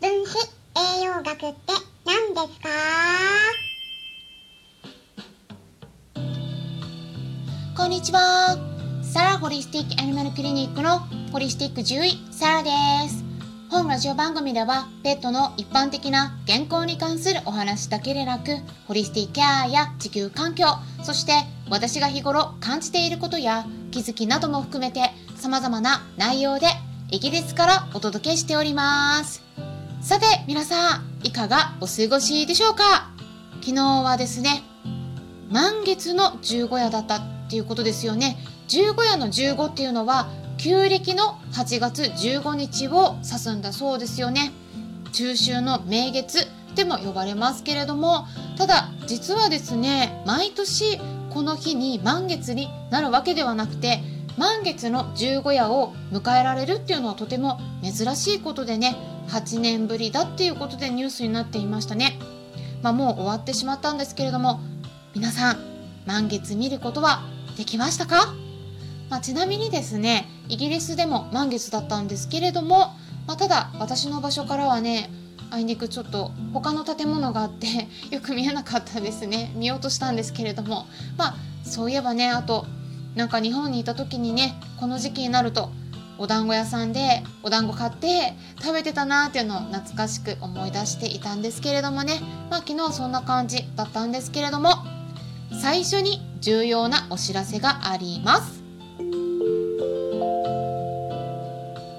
分子栄養学って何ですか？こんにちは。サラホリスティックアニマルクリニックのホリスティック獣医、サラです。本ラジオ番組では、ペットの一般的な健康に関するお話だけでなく、ホリスティックケアや地球環境、そして私が日頃感じていることや気づきなども含めて様々な内容でイギリスからお届けしております。さて、皆さん、いかがお過ごしでしょうか？昨日はですね、満月の十五夜だったっていうことですよね。十五夜の15っていうのは旧暦の8月15日を指すんだそうですよね。中秋の名月でも呼ばれますけれどもただ実はですね毎年この日に満月になるわけではなくて満月の十五夜を迎えられるっていうのはとても珍しいことでね8年ぶりだっていうことでニュースになっていましたね。まあ、もう終わってしまったんですけれども皆さん満月見ることはできましたか、まあ、ちなみにですねイギリスでも満月だったんですけれども、まあ、ただ私の場所からはねあいにくちょっと他の建物があって よく見えなかったですね見ようとしたんですけれどもまあそういえばねあとなんか日本にいた時にねこの時期になるとお団子屋さんでお団子買って食べてたなーっていうのを懐かしく思い出していたんですけれどもね。まあ昨日そんな感じだったんですけれども最初に重要なお知らせがあります。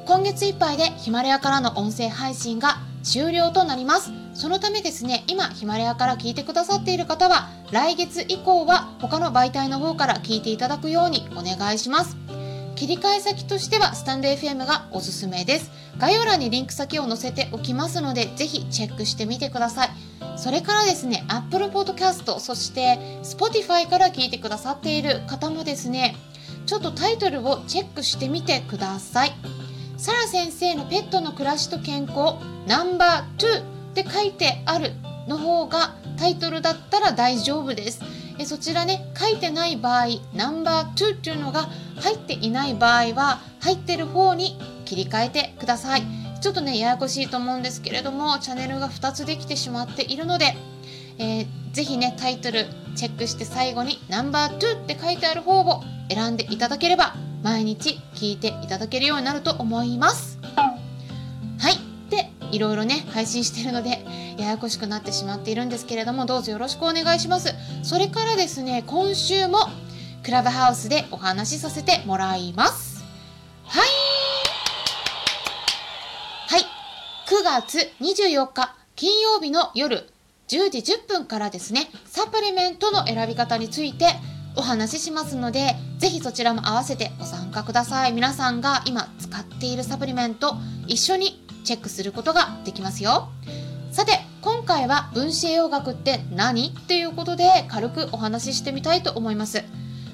今月いっぱいでヒマラヤからの音声配信が終了となります。そのためですね今ヒマラヤから聞いてくださっている方は来月以降は他の媒体の方から聞いていただくようにお願いします。切り替え先としてはスタンド FM がおすすめです。概要欄にリンク先を載せておきますのでぜひチェックしてみてください。それからですね Apple Podcast そして Spotify から聞いてくださっている方もですねちょっとタイトルをチェックしてみてください。サラ先生のペットの暮らしと健康ナンバー2って書いてあるの方がタイトルだったら大丈夫です。えそちらね書いてない場合ナンバー2っていうのが入っていない場合は入ってる方に切り替えてください。ちょっとねややこしいと思うんですけれどもチャンネルが2つできてしまっているので、えー、ぜひねタイトルチェックして最後にナンバー2って書いてある方を選んでいただければ毎日聞いていただけるようになると思います。いろいろね配信しているのでややこしくなってしまっているんですけれどもどうぞよろしくお願いします。それからですね今週もクラブハウスでお話しさせてもらいます。はい。はい。9月24日金曜日の夜10時10分からですねサプリメントの選び方についてお話ししますのでぜひそちらも合わせてご参加ください。皆さんが今使っているサプリメント一緒にチェックすることができますよ。さて今回は分子栄養学って何？っていうことで軽くお話ししてみたいと思います。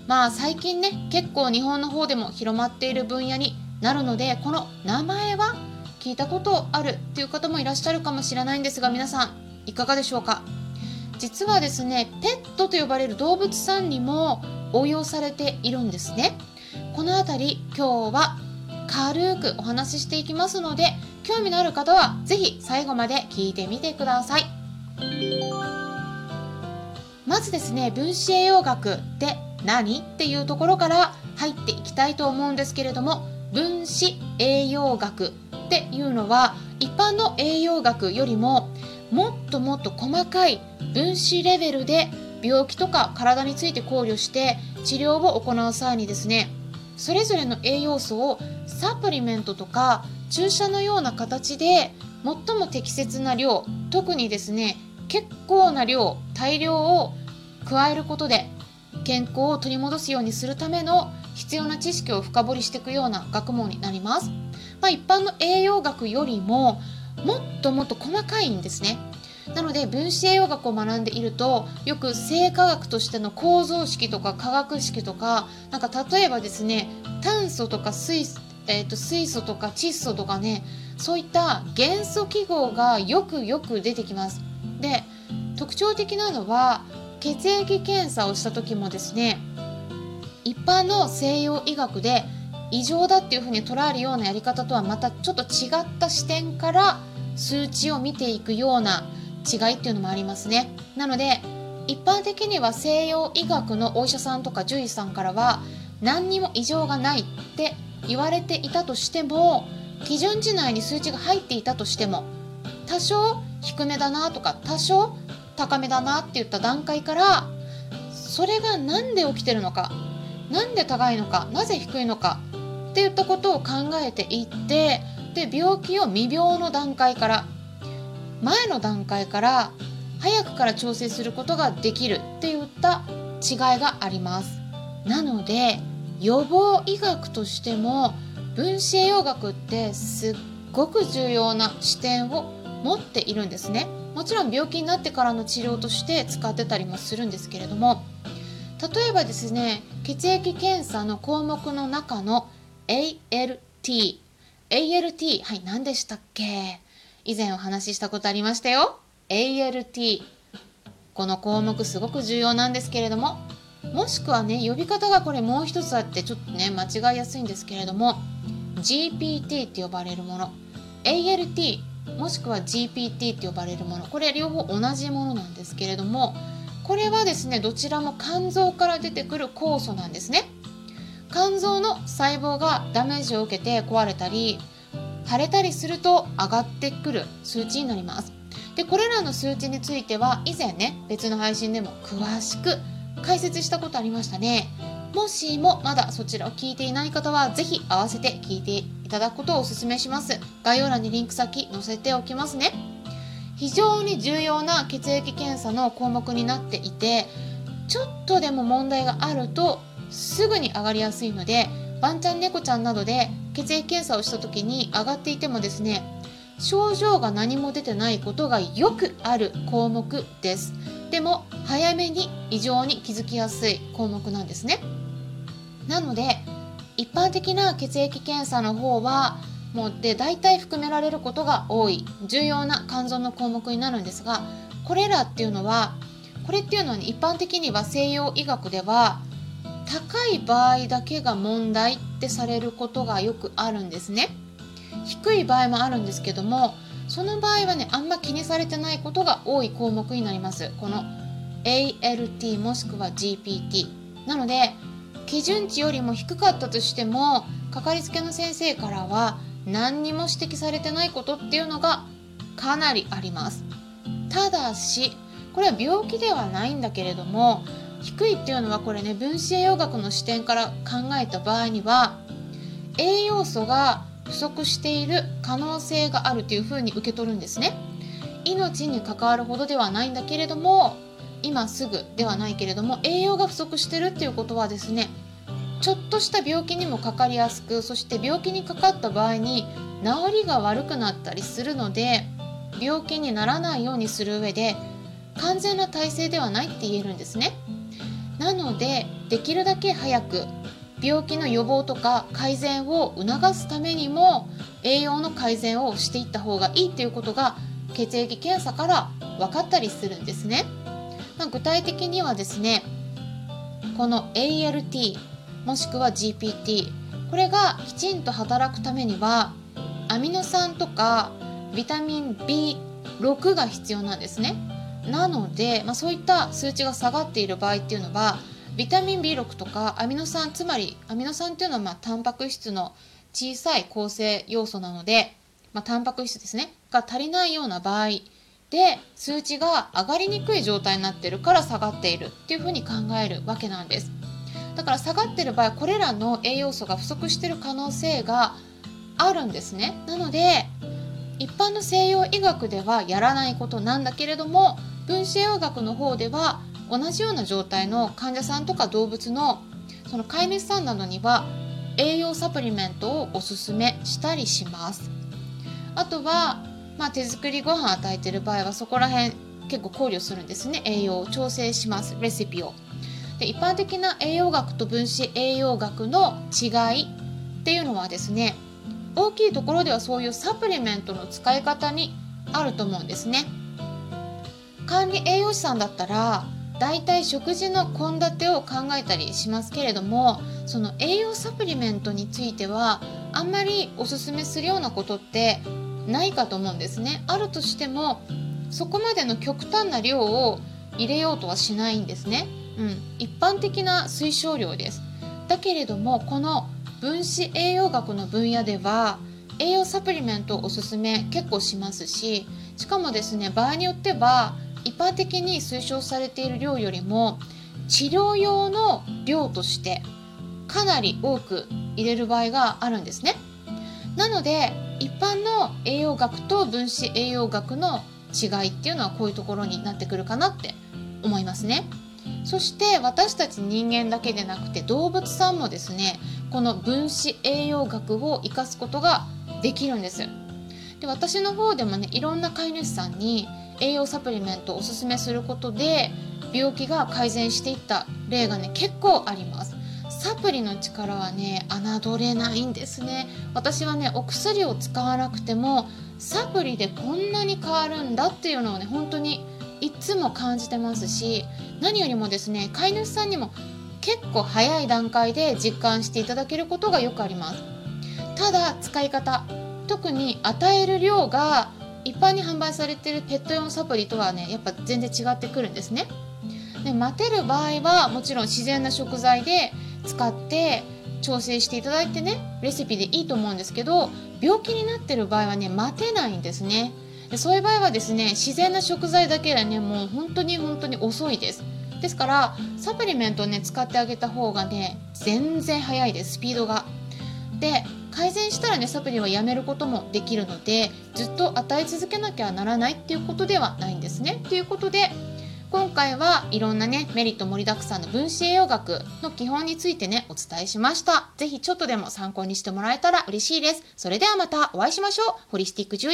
まあ最近ね結構日本の方でも広まっている分野になるのでこの名前は聞いたことあるっていう方もいらっしゃるかもしれないんですが皆さんいかがでしょうか？実はですねペットと呼ばれる動物さんにも応用されているんですね。この辺り今日は軽くお話ししていきますので興味のある方は是非最後まで聞いてみてください。まずですね分子栄養学って何っていうところから入っていきたいと思うんですけれども分子栄養学っていうのは一般の栄養学よりももっともっと細かい分子レベルで病気とか体について考慮して治療を行う際にですねそれぞれの栄養素をサプリメントとか注射のような形で最も適切な量特にですね結構な量大量を加えることで健康を取り戻すようにするための必要な知識を深掘りしていくような学問になります。まあ、一般の栄養学よりももっともっと細かいんですね。なので分子栄養学を学んでいるとよく生化学としての構造式とか化学式とかなんか例えばですね炭素とか水素,、えー、と水素とか窒素とかねそういった元素記号がよくよく出てきます。で特徴的なのは血液検査をした時もですね一般の西洋医学で異常だっていうふうに捉えるようなやり方とはまたちょっと違った視点から数値を見ていくような違いっていうのもありますねなので一般的には西洋医学のお医者さんとか獣医さんからは何にも異常がないって言われていたとしても基準値内に数値が入っていたとしても多少低めだなとか多少高めだなって言った段階からそれが何で起きてるのか何で高いのかなぜ低いのかっていったことを考えていってで病気を未病の段階から前の段階から早くから調整することができるっていった違いがあります。なので予防医学としても分子栄養学ってすっごく重要な視点を持っているんですね。もちろん病気になってからの治療として使ってたりもするんですけれども例えばですね血液検査の項目の中の ALT ALT はい何でしたっけ？以前お話ししたことありましたよ。ALT この項目すごく重要なんですけれどももしくはね呼び方がこれもう一つあってちょっとね間違いやすいんですけれども GPT って呼ばれるもの。ALT もしくは GPT って呼ばれるもの。これ両方同じものなんですけれどもこれはですねどちらも肝臓から出てくる酵素なんですね。肝臓の細胞がダメージを受けて壊れたり腫れたりすると上がってくる数値になります。でこれらの数値については以前ね別の配信でも詳しく解説したことありましたね。もしもまだそちらを聞いていない方は是非合わせて聞いていただくことをお勧めします。概要欄にリンク先載せておきますね。非常に重要な血液検査の項目になっていてちょっとでも問題があるとすぐに上がりやすいのでワンちゃん猫ちゃんなどで血液検査をした時に上がっていてもですね症状が何も出てないことがよくある項目です。でも早めに異常に気づきやすい項目なんですねなので一般的な血液検査の方はもうで大体含められることが多い重要な肝臓の項目になるんですがこれらっていうのはこれっていうのは、ね、一般的には西洋医学では高い場合だけが問題ってされることがよくあるんですね。低い場合もあるんですけどもその場合はねあんま気にされてないことが多い項目になります。この ALT もしくは GPT なので基準値よりも低かったとしてもかかりつけの先生からは何にも指摘されてないことっていうのがかなりあります。ただしこれは病気ではないんだけれども低いっていうのはこれね分子栄養学の視点から考えた場合には栄養素が不足している可能性があるというふうに受け取るんですね。命に関わるほどではないんだけれども今すぐではないけれども栄養が不足してるっていうことはですねちょっとした病気にもかかりやすくそして病気にかかった場合に治りが悪くなったりするので病気にならないようにする上で完全な体制ではないって言えるんですね。なのでできるだけ早く病気の予防とか改善を促すためにも栄養の改善をしていった方がいいっていうことが血液検査から分かったりするんですね。ま、具体的にはですねこの ALT もしくは GPT これがきちんと働くためにはアミノ酸とかビタミン B6 が必要なんですね。なので、まあ、そういった数値が下がっている場合っていうのはビタミン B6 とかアミノ酸つまりアミノ酸っていうのはまあタンパク質の小さい構成要素なので、まあ、タンパク質ですね。が足りないような場合で数値が上がりにくい状態になってるから下がっているっていうふうに考えるわけなんです。だから下がってる場合これらの栄養素が不足してる可能性があるんですね。なので一般の西洋医学ではやらないことなんだけれども分子栄養学の方では同じような状態の患者さんとか動物のその飼い主さんなどには栄養サプリメントをおすすめしたりします。あとは、まあ、手作りご飯与えてる場合はそこら辺結構考慮するんですね。栄養を調整します。レシピを。で一般的な栄養学と分子栄養学の違いっていうのはですね大きいところではそういうサプリメントの使い方にあると思うんですね。管理栄養士さんだったら大体食事の献立を考えたりしますけれどもその栄養サプリメントについてはあんまりおすすめするようなことってないかと思うんですね。あるとしてもそこまでの極端な量を入れようとはしないんですね、うん、一般的な推奨量です。だけれどもこの分子栄養学の分野では栄養サプリメントをおすすめ結構しますししかもですね場合によっては一般的に推奨されている量よりも治療用の量としてかなり多く入れる場合があるんですね。なので一般の栄養学と分子栄養学の違いっていうのはこういうところになってくるかなって思いますね。そして私たち人間だけでなくて動物さんもですねこの分子栄養学を生かすことができるんです。で私の方でもねいろんな飼い主さんに栄養サプリメントをおすすめすることで病気が改善していった例がね結構あります。サプリの力はね侮れないんですね。私はねお薬を使わなくてもサプリでこんなに変わるんだっていうのをね本当にいつも感じてますし何よりもですね飼い主さんにも結構早い段階で実感していただけることがよくあります。ただ使い方特に与える量が一般に販売されているペット用のサプリとはねやっぱ全然違ってくるんですね。で待てる場合はもちろん自然な食材で使って調整していただいてねレシピでいいと思うんですけど病気になってる場合はね待てないんですね。でそういう場合はですね自然な食材だけでねもう本当に本当に遅いです。ですからサプリメントをね使ってあげた方がね全然早いです。スピードが。で改善したらねサプリはやめることもできるのでずっと与え続けなきゃならないっていうことではないんですねということで今回はいろんなね、メリット盛りだくさんの分子栄養学の基本についてね、お伝えしました。ぜひちょっとでも参考にしてもらえたら嬉しいです。それではまたお会いしましょう。ホリスティック獣医、